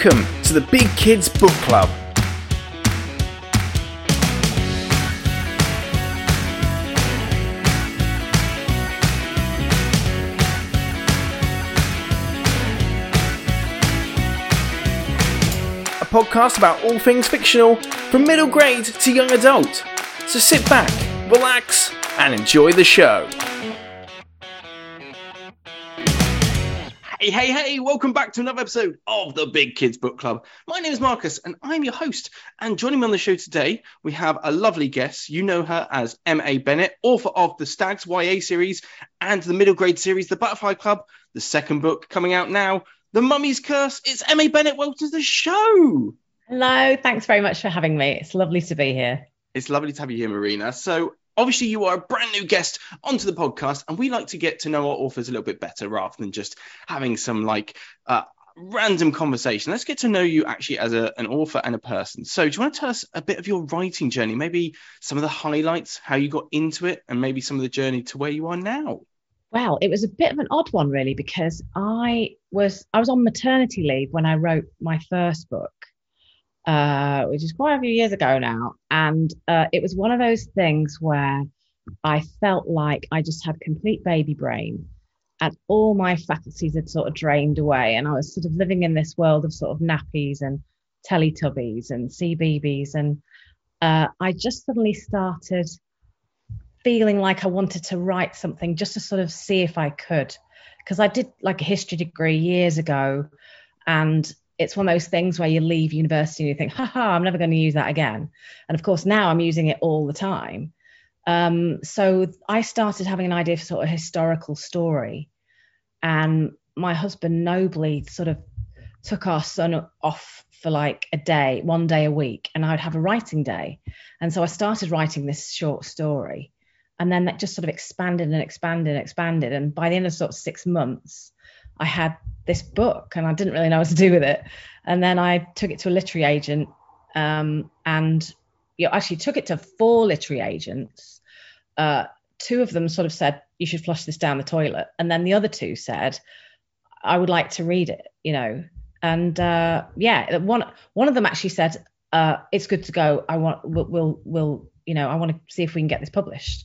Welcome to the Big Kids Book Club. A podcast about all things fictional from middle grade to young adult. So sit back, relax, and enjoy the show. Hey, hey, hey, welcome back to another episode of the Big Kids Book Club. My name is Marcus and I'm your host. And joining me on the show today, we have a lovely guest. You know her as M.A. Bennett, author of the Stags YA series and the middle grade series, The Butterfly Club, the second book coming out now, The Mummy's Curse. It's M.A. Bennett. Welcome to the show. Hello, thanks very much for having me. It's lovely to be here. It's lovely to have you here, Marina. So, obviously, you are a brand new guest onto the podcast, and we like to get to know our authors a little bit better rather than just having some like uh, random conversation. Let's get to know you actually as a, an author and a person. So, do you want to tell us a bit of your writing journey? Maybe some of the highlights, how you got into it, and maybe some of the journey to where you are now. Well, it was a bit of an odd one, really, because I was I was on maternity leave when I wrote my first book, uh, which is quite a few years ago now, and uh, it was one of those things where I felt like I just had complete baby brain, and all my faculties had sort of drained away, and I was sort of living in this world of sort of nappies and Teletubbies and CBeebies, and uh, I just suddenly started feeling like I wanted to write something just to sort of see if I could. Because I did like a history degree years ago, and it's one of those things where you leave university and you think, haha, I'm never going to use that again. And of course, now I'm using it all the time. Um, so I started having an idea for sort of historical story. And my husband nobly sort of took our son off for like a day, one day a week, and I'd have a writing day. And so I started writing this short story and then that just sort of expanded and expanded and expanded and by the end of sort of six months i had this book and i didn't really know what to do with it. And then i took it to a literary agent um, and you know, actually took it to four literary agents. Uh, two of them sort of said you should flush this down the toilet. And then the other two said i would like to read it you know. And uh, yeah one one of them actually said uh, it's good to go. I want we'll, we'll, we'll you know i want to see if we can get this published.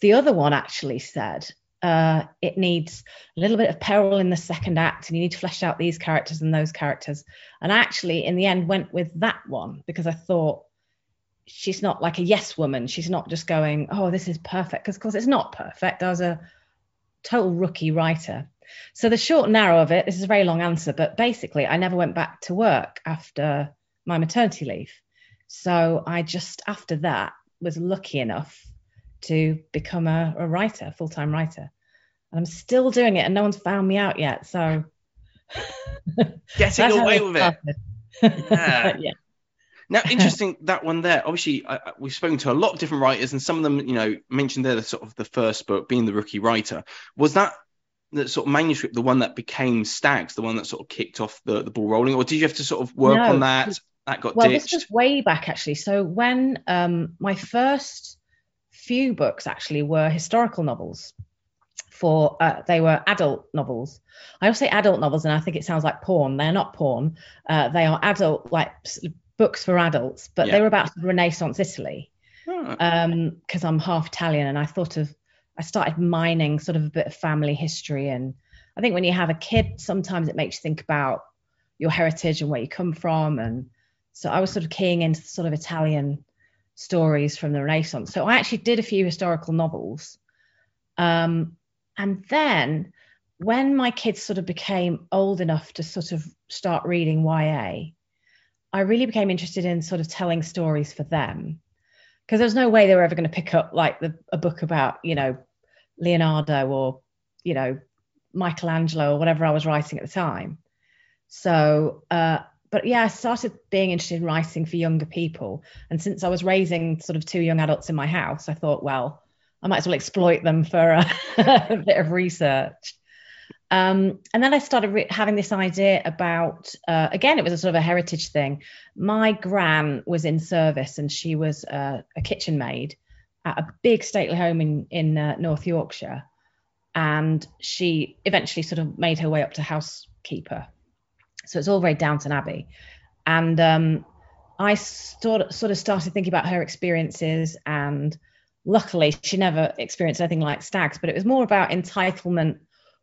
The other one actually said uh, it needs a little bit of peril in the second act, and you need to flesh out these characters and those characters. And I actually, in the end, went with that one because I thought she's not like a yes woman. She's not just going, oh, this is perfect. Because, of course, it's not perfect. I was a total rookie writer. So, the short and narrow of it, this is a very long answer, but basically, I never went back to work after my maternity leave. So, I just, after that, was lucky enough to become a, a writer, full time writer. And I'm still doing it, and no one's found me out yet. So getting away with it. Yeah. yeah. Now, interesting that one there. Obviously, I, we've spoken to a lot of different writers, and some of them, you know, mentioned there the sort of the first book being the rookie writer. Was that the sort of manuscript the one that became Stags, the one that sort of kicked off the, the ball rolling, or did you have to sort of work no, on that? That got well. Ditched? This was way back actually. So when um, my first few books actually were historical novels for uh, they were adult novels. I also say adult novels and i think it sounds like porn. They're not porn. Uh, they are adult like books for adults but yeah. they were about renaissance italy. Because um, i'm half italian and i thought of i started mining sort of a bit of family history and i think when you have a kid sometimes it makes you think about your heritage and where you come from and so i was sort of keying into sort of italian stories from the Renaissance. So I actually did a few historical novels. Um, and then when my kids sort of became old enough to sort of start reading YA, I really became interested in sort of telling stories for them. Because there's no way they were ever going to pick up like the, a book about, you know, Leonardo or, you know, Michelangelo or whatever I was writing at the time. So uh, but yeah, I started being interested in writing for younger people. And since I was raising sort of two young adults in my house, I thought, well, I might as well exploit them for a, a bit of research. Um, and then I started re- having this idea about, uh, again, it was a sort of a heritage thing. My gran was in service and she was uh, a kitchen maid at a big stately home in, in uh, North Yorkshire. And she eventually sort of made her way up to housekeeper So it's all very Downton Abbey. And um, I sort sort of started thinking about her experiences, and luckily she never experienced anything like stags, but it was more about entitlement,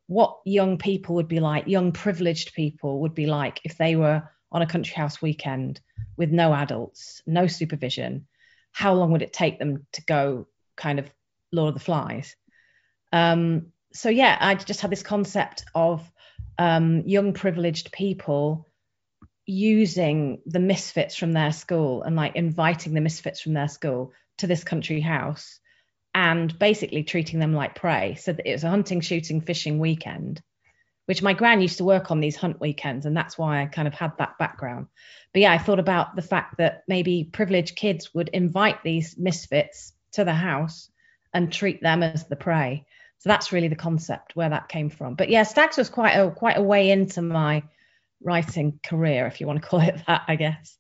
what young people would be like, young privileged people would be like if they were on a country house weekend with no adults, no supervision. How long would it take them to go kind of Lord of the Flies? Um, so yeah, I just had this concept of um, young privileged people using the misfits from their school and like inviting the misfits from their school to this country house and basically treating them like prey. So that it was a hunting, shooting, fishing weekend, which my gran used to work on these hunt weekends, and that's why I kind of had that background. But yeah, I thought about the fact that maybe privileged kids would invite these misfits to the house and treat them as the prey. So that's really the concept where that came from. But yeah, Stags was quite a quite a way into my writing career, if you want to call it that, I guess.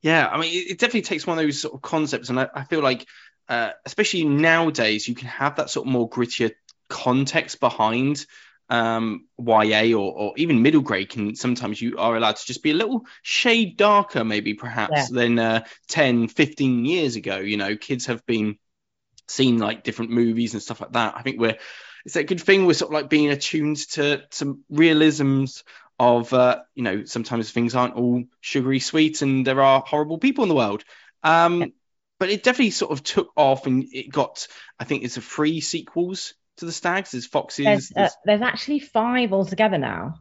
Yeah, I mean, it definitely takes one of those sort of concepts, and I, I feel like, uh, especially nowadays, you can have that sort of more grittier context behind um, YA or, or even middle grade. Can sometimes you are allowed to just be a little shade darker, maybe perhaps yeah. than uh, 10, 15 years ago. You know, kids have been seen like different movies and stuff like that. I think we're it's a good thing we're sort of like being attuned to some realisms of uh, you know sometimes things aren't all sugary sweet and there are horrible people in the world um, yeah. but it definitely sort of took off and it got i think it's a three sequels to the stags there's foxes there's, uh, there's actually five altogether now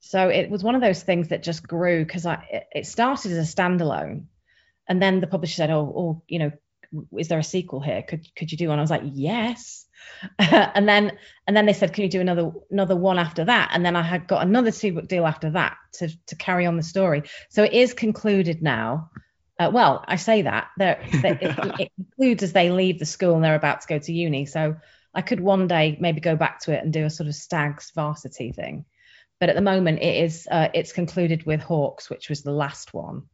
so it was one of those things that just grew because i it started as a standalone and then the publisher said oh, oh you know is there a sequel here could could you do one i was like yes and then and then they said, "Can you do another another one after that?" And then I had got another two book deal after that to to carry on the story. So it is concluded now. Uh, well, I say that it, it concludes as they leave the school and they're about to go to uni. So I could one day maybe go back to it and do a sort of stags varsity thing. But at the moment, it is uh, it's concluded with Hawks, which was the last one,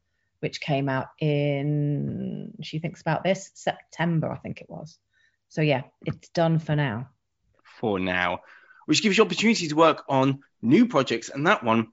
which came out in she thinks about this September, I think it was. So yeah, it's done for now. For now, which gives you opportunity to work on new projects, and that one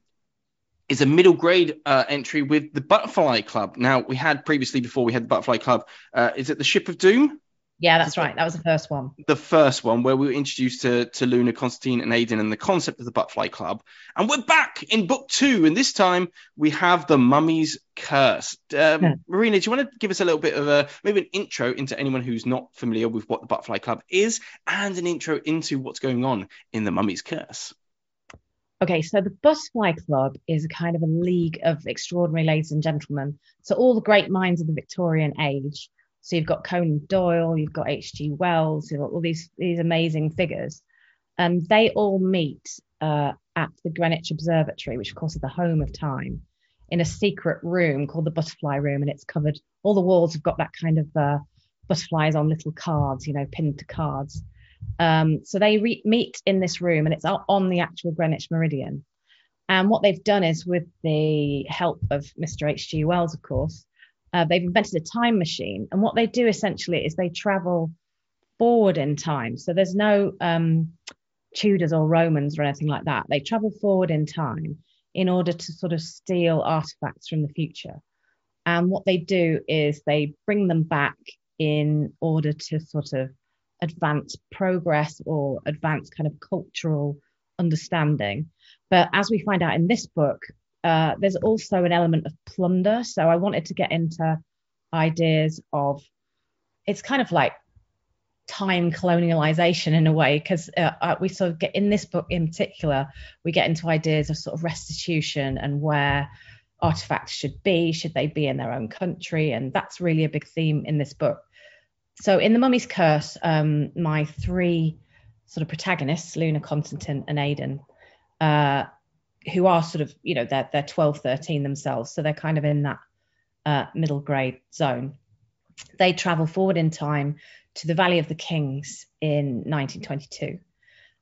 is a middle grade uh, entry with the Butterfly Club. Now we had previously before we had the Butterfly Club. Uh, is it the Ship of Doom? Yeah, that's right. That was the first one. The first one where we were introduced to, to Luna, Constantine, and Aidan and the concept of the Butterfly Club. And we're back in book two. And this time we have the Mummy's Curse. Um, yeah. Marina, do you want to give us a little bit of a maybe an intro into anyone who's not familiar with what the Butterfly Club is and an intro into what's going on in the Mummy's Curse? Okay, so the Butterfly Club is a kind of a league of extraordinary ladies and gentlemen. So all the great minds of the Victorian age so you've got Conan Doyle, you've got H.G. Wells, you've got all these these amazing figures. and they all meet uh, at the Greenwich Observatory, which of course is the home of time, in a secret room called the Butterfly Room, and it's covered. All the walls have got that kind of uh, butterflies on little cards, you know, pinned to cards. Um, so they re- meet in this room, and it's on the actual Greenwich Meridian. And what they've done is, with the help of Mr. H.G. Wells, of course, uh, they've invented a time machine, and what they do essentially is they travel forward in time. So there's no um, Tudors or Romans or anything like that. They travel forward in time in order to sort of steal artifacts from the future. And what they do is they bring them back in order to sort of advance progress or advance kind of cultural understanding. But as we find out in this book, uh, there's also an element of plunder. So I wanted to get into ideas of it's kind of like time colonialization in a way because uh, we sort of get in this book in particular we get into ideas of sort of restitution and where artifacts should be should they be in their own country and that's really a big theme in this book so in the mummy's curse um, my three sort of protagonists luna constantine and aidan uh, who are sort of, you know, they're, they're 12, 13 themselves. So they're kind of in that uh, middle grade zone. They travel forward in time to the Valley of the Kings in 1922.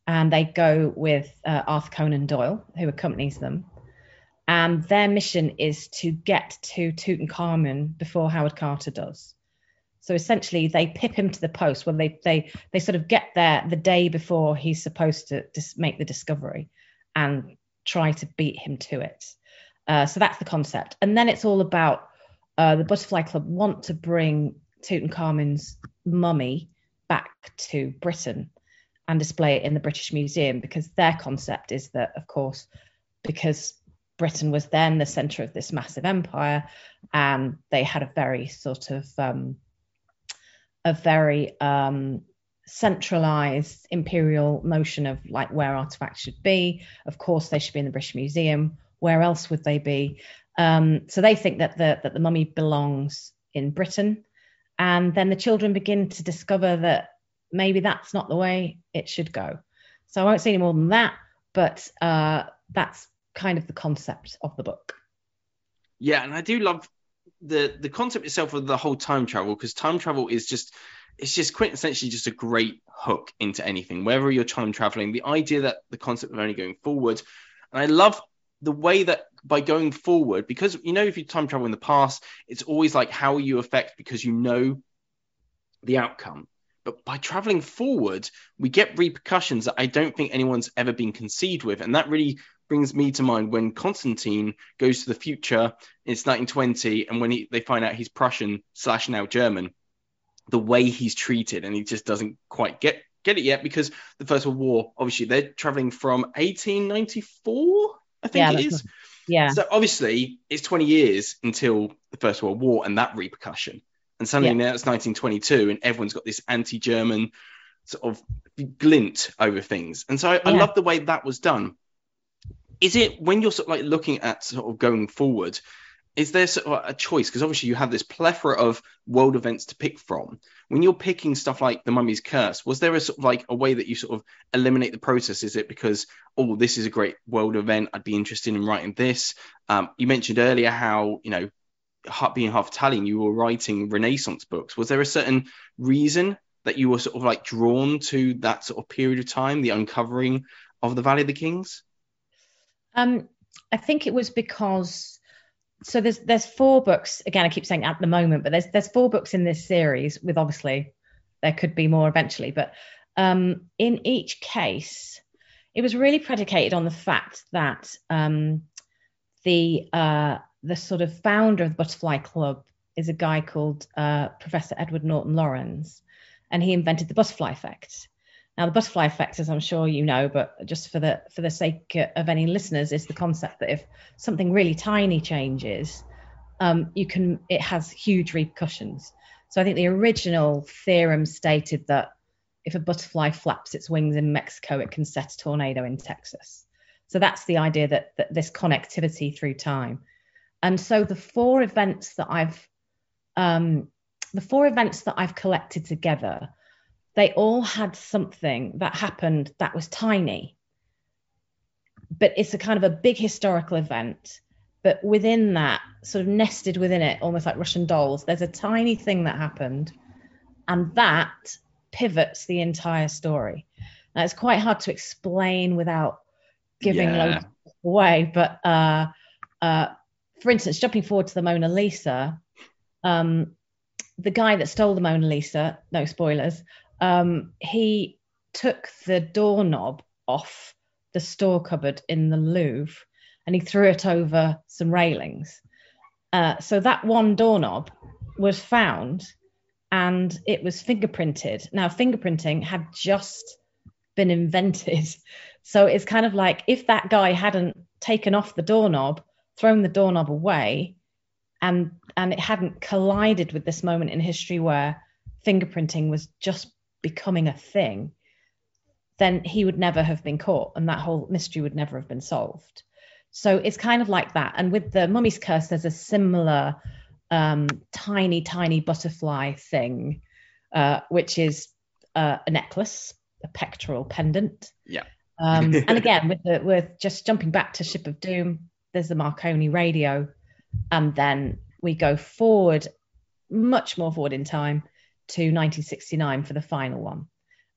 And they go with uh, Arthur Conan Doyle, who accompanies them. And their mission is to get to Tutankhamun before Howard Carter does. So essentially, they pip him to the post. Well, they they they sort of get there the day before he's supposed to just make the discovery, and try to beat him to it. Uh, so that's the concept. And then it's all about uh, the Butterfly Club want to bring Tutankhamun's mummy back to Britain and display it in the British Museum because their concept is that, of course, because Britain was then the center of this massive empire and they had a very sort of um, a very um, centralized imperial notion of like where artifacts should be. Of course, they should be in the British Museum. Where else would they be? Um, so they think that the that the mummy belongs in Britain, and then the children begin to discover that maybe that's not the way it should go. So I won't say any more than that, but uh, that's kind of the concept of the book. Yeah, and I do love the the concept itself of the whole time travel because time travel is just it's just quintessentially just a great hook into anything wherever you're time traveling. The idea that the concept of only going forward and i love the way that by going forward because you know if you time travel in the past it's always like how you affect because you know the outcome. But by traveling forward we get repercussions that i don't think anyone's ever been conceived with and that really brings me to mind when constantine goes to the future it's 1920 and when he, they find out he's prussian slash now german the way he's treated and he just doesn't quite get get it yet because the first world war obviously they're traveling from 1894 i think yeah, it is. yeah. So obviously it's 20 years until the first world war and that repercussion. And suddenly yeah. now it's 1922 and everyone's got this anti-german sort of glint over things. And so I, yeah. I love the way that was done is it when you're sort of like looking at sort of going forward is there sort of a choice? Because obviously you have this plethora of world events to pick from. When you're picking stuff like the Mummy's Curse, was there a sort of like a way that you sort of eliminate the process? Is it because oh, this is a great world event, I'd be interested in writing this? Um, you mentioned earlier how you know being half Italian, you were writing Renaissance books. Was there a certain reason that you were sort of like drawn to that sort of period of time, the uncovering of the Valley of the Kings? Um, I think it was because so there's there's four books again i keep saying at the moment but there's there's four books in this series with obviously there could be more eventually but um, in each case it was really predicated on the fact that um, the uh, the sort of founder of the butterfly club is a guy called uh, professor edward norton Lorenz, and he invented the butterfly effect now, the butterfly effect, as I'm sure you know, but just for the for the sake of any listeners, is the concept that if something really tiny changes, um, you can it has huge repercussions. So I think the original theorem stated that if a butterfly flaps its wings in Mexico, it can set a tornado in Texas. So that's the idea that, that this connectivity through time. And so the four events that I've um, the four events that I've collected together they all had something that happened that was tiny. But it's a kind of a big historical event. But within that, sort of nested within it, almost like Russian dolls, there's a tiny thing that happened. And that pivots the entire story. Now, it's quite hard to explain without giving yeah. loads away. But uh, uh, for instance, jumping forward to the Mona Lisa, um, the guy that stole the Mona Lisa, no spoilers, um, he took the doorknob off the store cupboard in the Louvre and he threw it over some railings. Uh, so that one doorknob was found and it was fingerprinted. Now, fingerprinting had just been invented. So it's kind of like if that guy hadn't taken off the doorknob, thrown the doorknob away, and and it hadn't collided with this moment in history where fingerprinting was just becoming a thing, then he would never have been caught and that whole mystery would never have been solved. So it's kind of like that. And with the mummy's curse, there's a similar um, tiny, tiny butterfly thing, uh, which is uh, a necklace, a pectoral pendant. Yeah. Um, and again, with the with just jumping back to Ship of Doom, there's the Marconi radio, and then we go forward, much more forward in time to 1969 for the final one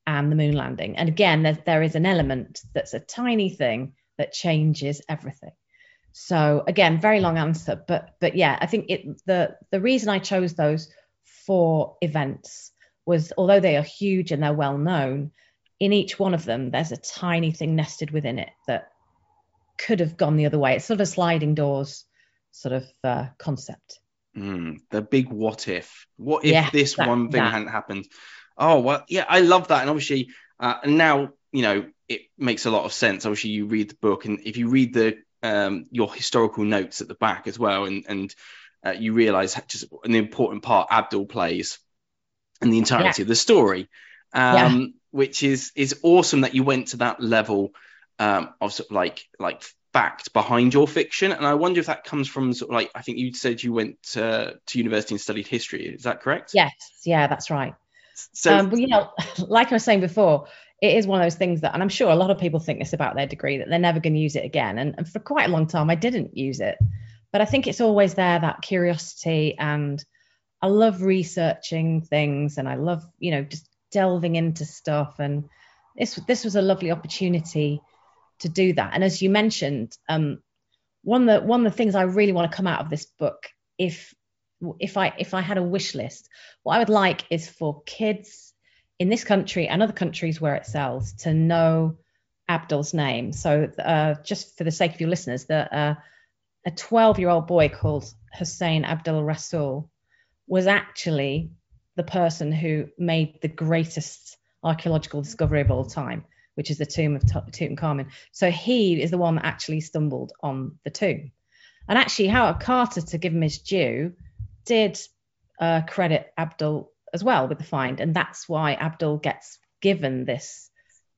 and the moon landing. And again, there, there is an element that's a tiny thing that changes everything. So again, very long answer, but but yeah, I think it the the reason I chose those four events was although they are huge and they're well known, in each one of them there's a tiny thing nested within it that could have gone the other way. It's sort of a sliding doors sort of uh, concept. Mm, the big what if? What if Yeah, this that- one thing that. hadn't happened? Oh well, yeah, I love that, and obviously, uh, and now you know it makes a lot of sense. Obviously, you read the book, and if you read the um, your historical notes at the back as well, and and uh, you realise just an important part Abdul plays in the entirety of the story, um, which is is awesome that you went to that level um, of sort of like like fact behind your fiction. And I wonder if that comes from sort of like I think you said you went uh, to university and studied history. Is that correct? Yes, yeah, that's right. So um, but you know, like I was saying before, it is one of those things that, and I'm sure a lot of people think this about their degree that they're never going to use it again. And, and for quite a long time, I didn't use it, but I think it's always there that curiosity, and I love researching things, and I love you know just delving into stuff. And this this was a lovely opportunity to do that. And as you mentioned, um, one of the one of the things I really want to come out of this book, if if I if I had a wish list, what I would like is for kids in this country and other countries where it sells to know Abdul's name. So uh, just for the sake of your listeners, that uh, a 12 year old boy called Hussein Abdul Rasul was actually the person who made the greatest archaeological discovery of all time, which is the tomb of Tutankhamun. So he is the one that actually stumbled on the tomb. And actually, Howard Carter, to give him his due, did uh, credit Abdul as well with the find, and that's why Abdul gets given this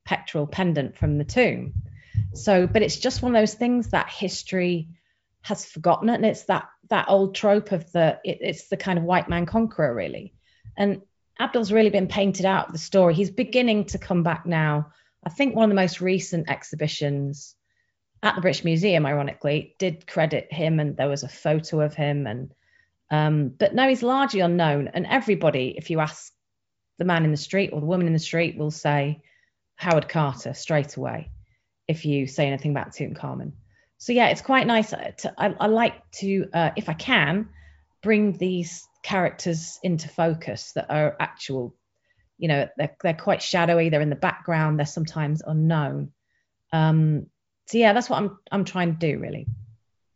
pectoral pendant from the tomb. So, but it's just one of those things that history has forgotten, It. and it's that that old trope of the it, it's the kind of white man conqueror really, and Abdul's really been painted out of the story. He's beginning to come back now. I think one of the most recent exhibitions at the British Museum, ironically, did credit him, and there was a photo of him and um, but no, he's largely unknown. And everybody, if you ask the man in the street or the woman in the street, will say Howard Carter straight away if you say anything about Tutankhamun. So yeah, it's quite nice. To, I, I like to, uh, if I can, bring these characters into focus that are actual. You know, they're they're quite shadowy. They're in the background. They're sometimes unknown. Um, so yeah, that's what I'm I'm trying to do really.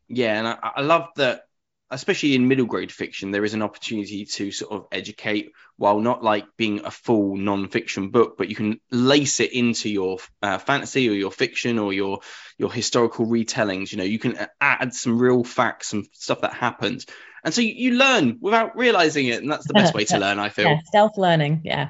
yeah, and I, I love that, especially in middle grade fiction, there is an opportunity to sort of educate while not like being a full non-fiction book, but you can lace it into your uh, fantasy or your fiction or your your historical retellings. You know, you can add some real facts, some stuff that happened, and so you, you learn without realizing it, and that's the best way to learn. I feel. Yeah, stealth learning. Yeah.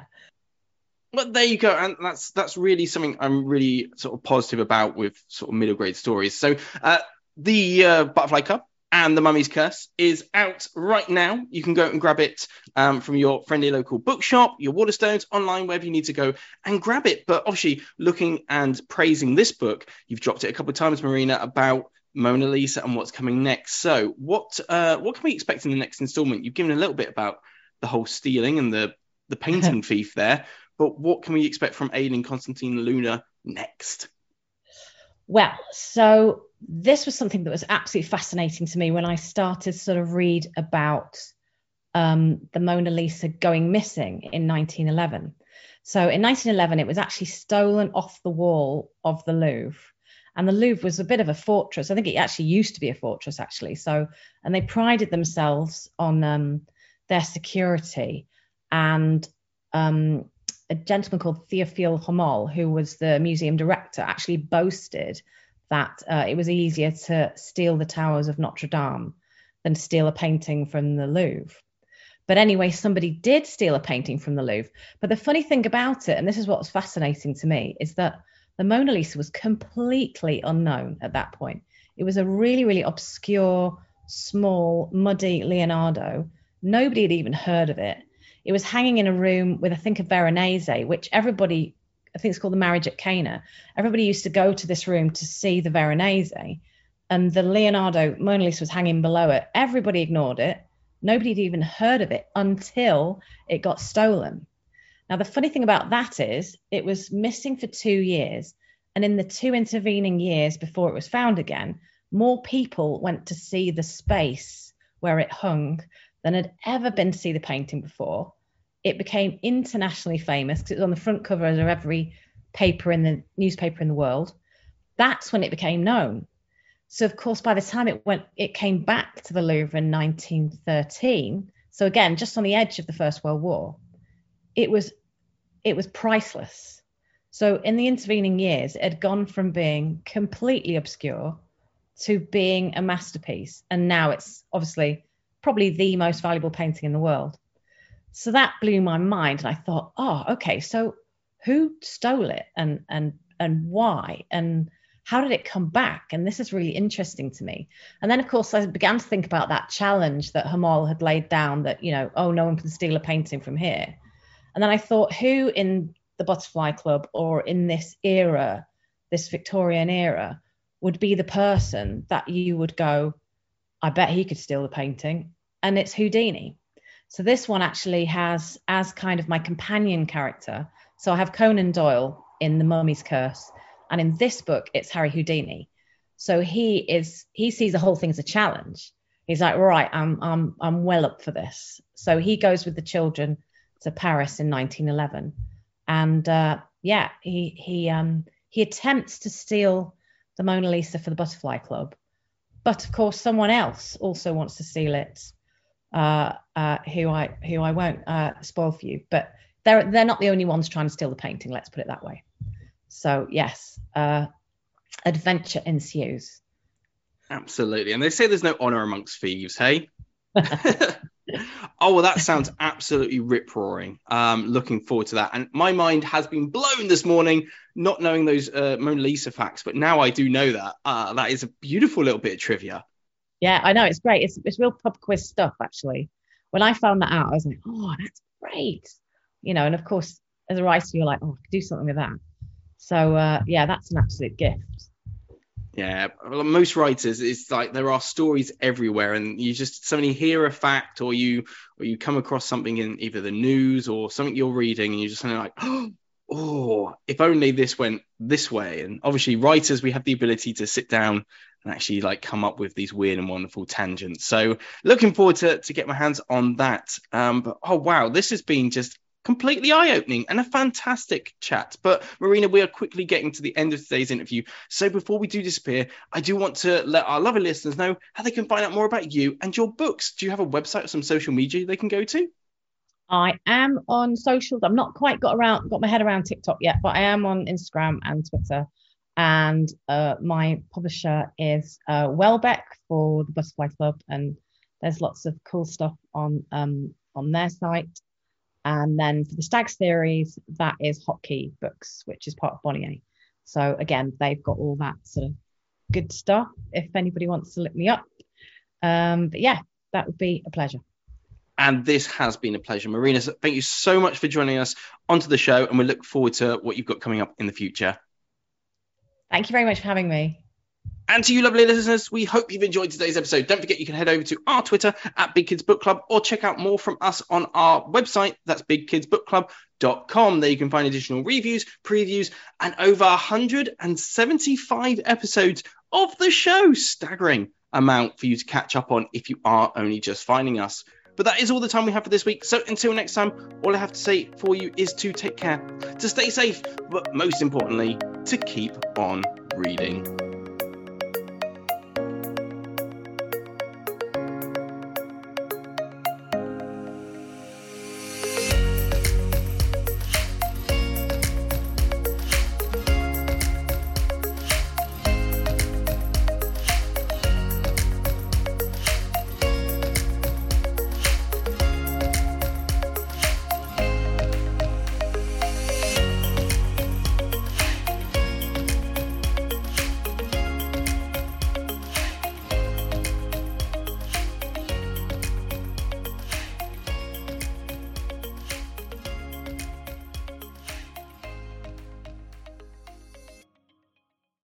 But there you go, and that's that's really something I'm really sort of positive about with sort of middle grade stories. So uh, the uh, Butterfly Club and the Mummy's Curse is out right now. You can go and grab it um, from your friendly local bookshop, your Waterstones, online, wherever you need to go and grab it. But obviously, looking and praising this book, you've dropped it a couple of times, Marina, about Mona Lisa and what's coming next. So what uh, what can we expect in the next instalment? You've given a little bit about the whole stealing and the the painting thief there. But what can we expect from Aidan Constantine Luna next? Well, so this was something that was absolutely fascinating to me when I started sort of read about um, the Mona Lisa going missing in 1911. So in 1911, it was actually stolen off the wall of the Louvre. And the Louvre was a bit of a fortress. I think it actually used to be a fortress, actually. So, and they prided themselves on um, their security. And um, a gentleman called Theophile Homolle, who was the museum director, actually boasted that uh, it was easier to steal the towers of Notre Dame than steal a painting from the Louvre. But anyway, somebody did steal a painting from the Louvre. But the funny thing about it, and this is what's fascinating to me, is that the Mona Lisa was completely unknown at that point. It was a really, really obscure, small, muddy Leonardo. Nobody had even heard of it. It was hanging in a room with, I think, a Veronese, which everybody, I think it's called the Marriage at Cana. Everybody used to go to this room to see the Veronese. And the Leonardo Mona Lisa was hanging below it. Everybody ignored it. Nobody had even heard of it until it got stolen. Now, the funny thing about that is it was missing for two years. And in the two intervening years before it was found again, more people went to see the space where it hung than had ever been to see the painting before. It became internationally famous because it was on the front cover of every paper in the newspaper in the world. That's when it became known. So of course, by the time it went, it came back to the Louvre in 1913. So again, just on the edge of the First World War, it was it was priceless. So in the intervening years, it had gone from being completely obscure to being a masterpiece, and now it's obviously probably the most valuable painting in the world. So that blew my mind, and I thought, oh, okay, so who stole it, and and and why, and how did it come back? And this is really interesting to me. And then, of course, I began to think about that challenge that Homolle had laid down that, you know, oh, no one can steal a painting from here. And then I thought, who in the Butterfly Club or in this era, this Victorian era, would be the person that you would go, I bet he could steal the painting. And it's Houdini. So this one actually has as kind of my companion character. So I have Conan Doyle in The Mummy's Curse and in this book, it's Harry Houdini. So he is he sees the whole thing as a challenge. He's like, right, I'm I'm I'm well up for this. So he goes with the children to Paris in 1911, and uh, yeah, he he um he attempts to steal the Mona Lisa for the Butterfly Club, but of course someone else also wants to steal it, uh, uh, who I who I won't uh, spoil for you. But they're they're not the only ones trying to steal the painting. Let's put it that way. So yes, uh, adventure ensues. Absolutely, and they say there's no honor amongst thieves. Hey. oh well, that sounds absolutely rip roaring. Um, looking forward to that. And my mind has been blown this morning, not knowing those uh, Mona Lisa facts, but now I do know that. Uh, that is a beautiful little bit of trivia. Yeah, I know it's great. It's it's real pub quiz stuff actually. When I found that out, I was like, oh, that's great. You know, and of course, as a writer, you're like, oh, I could do something with that. So uh, yeah, that's an absolute gift. Yeah, most writers, it's like there are stories everywhere, and you just suddenly hear a fact, or you or you come across something in either the news or something you're reading, and you're just like, oh, if only this went this way. And obviously, writers, we have the ability to sit down and actually like come up with these weird and wonderful tangents. So looking forward to to get my hands on that. Um, but oh wow, this has been just completely eye opening and a fantastic chat. But Marina, we are quickly getting to the end of today's interview. So before we do disappear, I do want to let our lovely listeners know how they can find out more about you and your books. Do you have a website or some social media they can go to? I am on socials. I'm not quite got around, got my head around TikTok yet, but I am on Instagram and Twitter. And uh, my publisher is uh, Welbeck for the Butterfly Club, and there's lots of cool stuff on um, on their site. And then for the Stags series, that is Hotkey Books, which is part of Bonnier. So again, they've got all that sort of good stuff if anybody wants to look me up. Um, but yeah, that would be a pleasure. And this has been a pleasure. Marina, thank you so much for joining us onto the show, and we look forward to what you've got coming up in the future. Thank you very much for having me. And to you, lovely listeners, we hope you've enjoyed today's episode. Don't forget you can head over to our Twitter at Big Kids Book Club or check out more from us on our website. That's bigkidsbookclub.com. There you can find additional reviews, previews, and over 175 episodes of the show. Staggering amount for you to catch up on if you are only just finding us. But that is all the time we have for this week. So until next time, all I have to say for you is to take care, to stay safe, but most importantly, to keep on reading.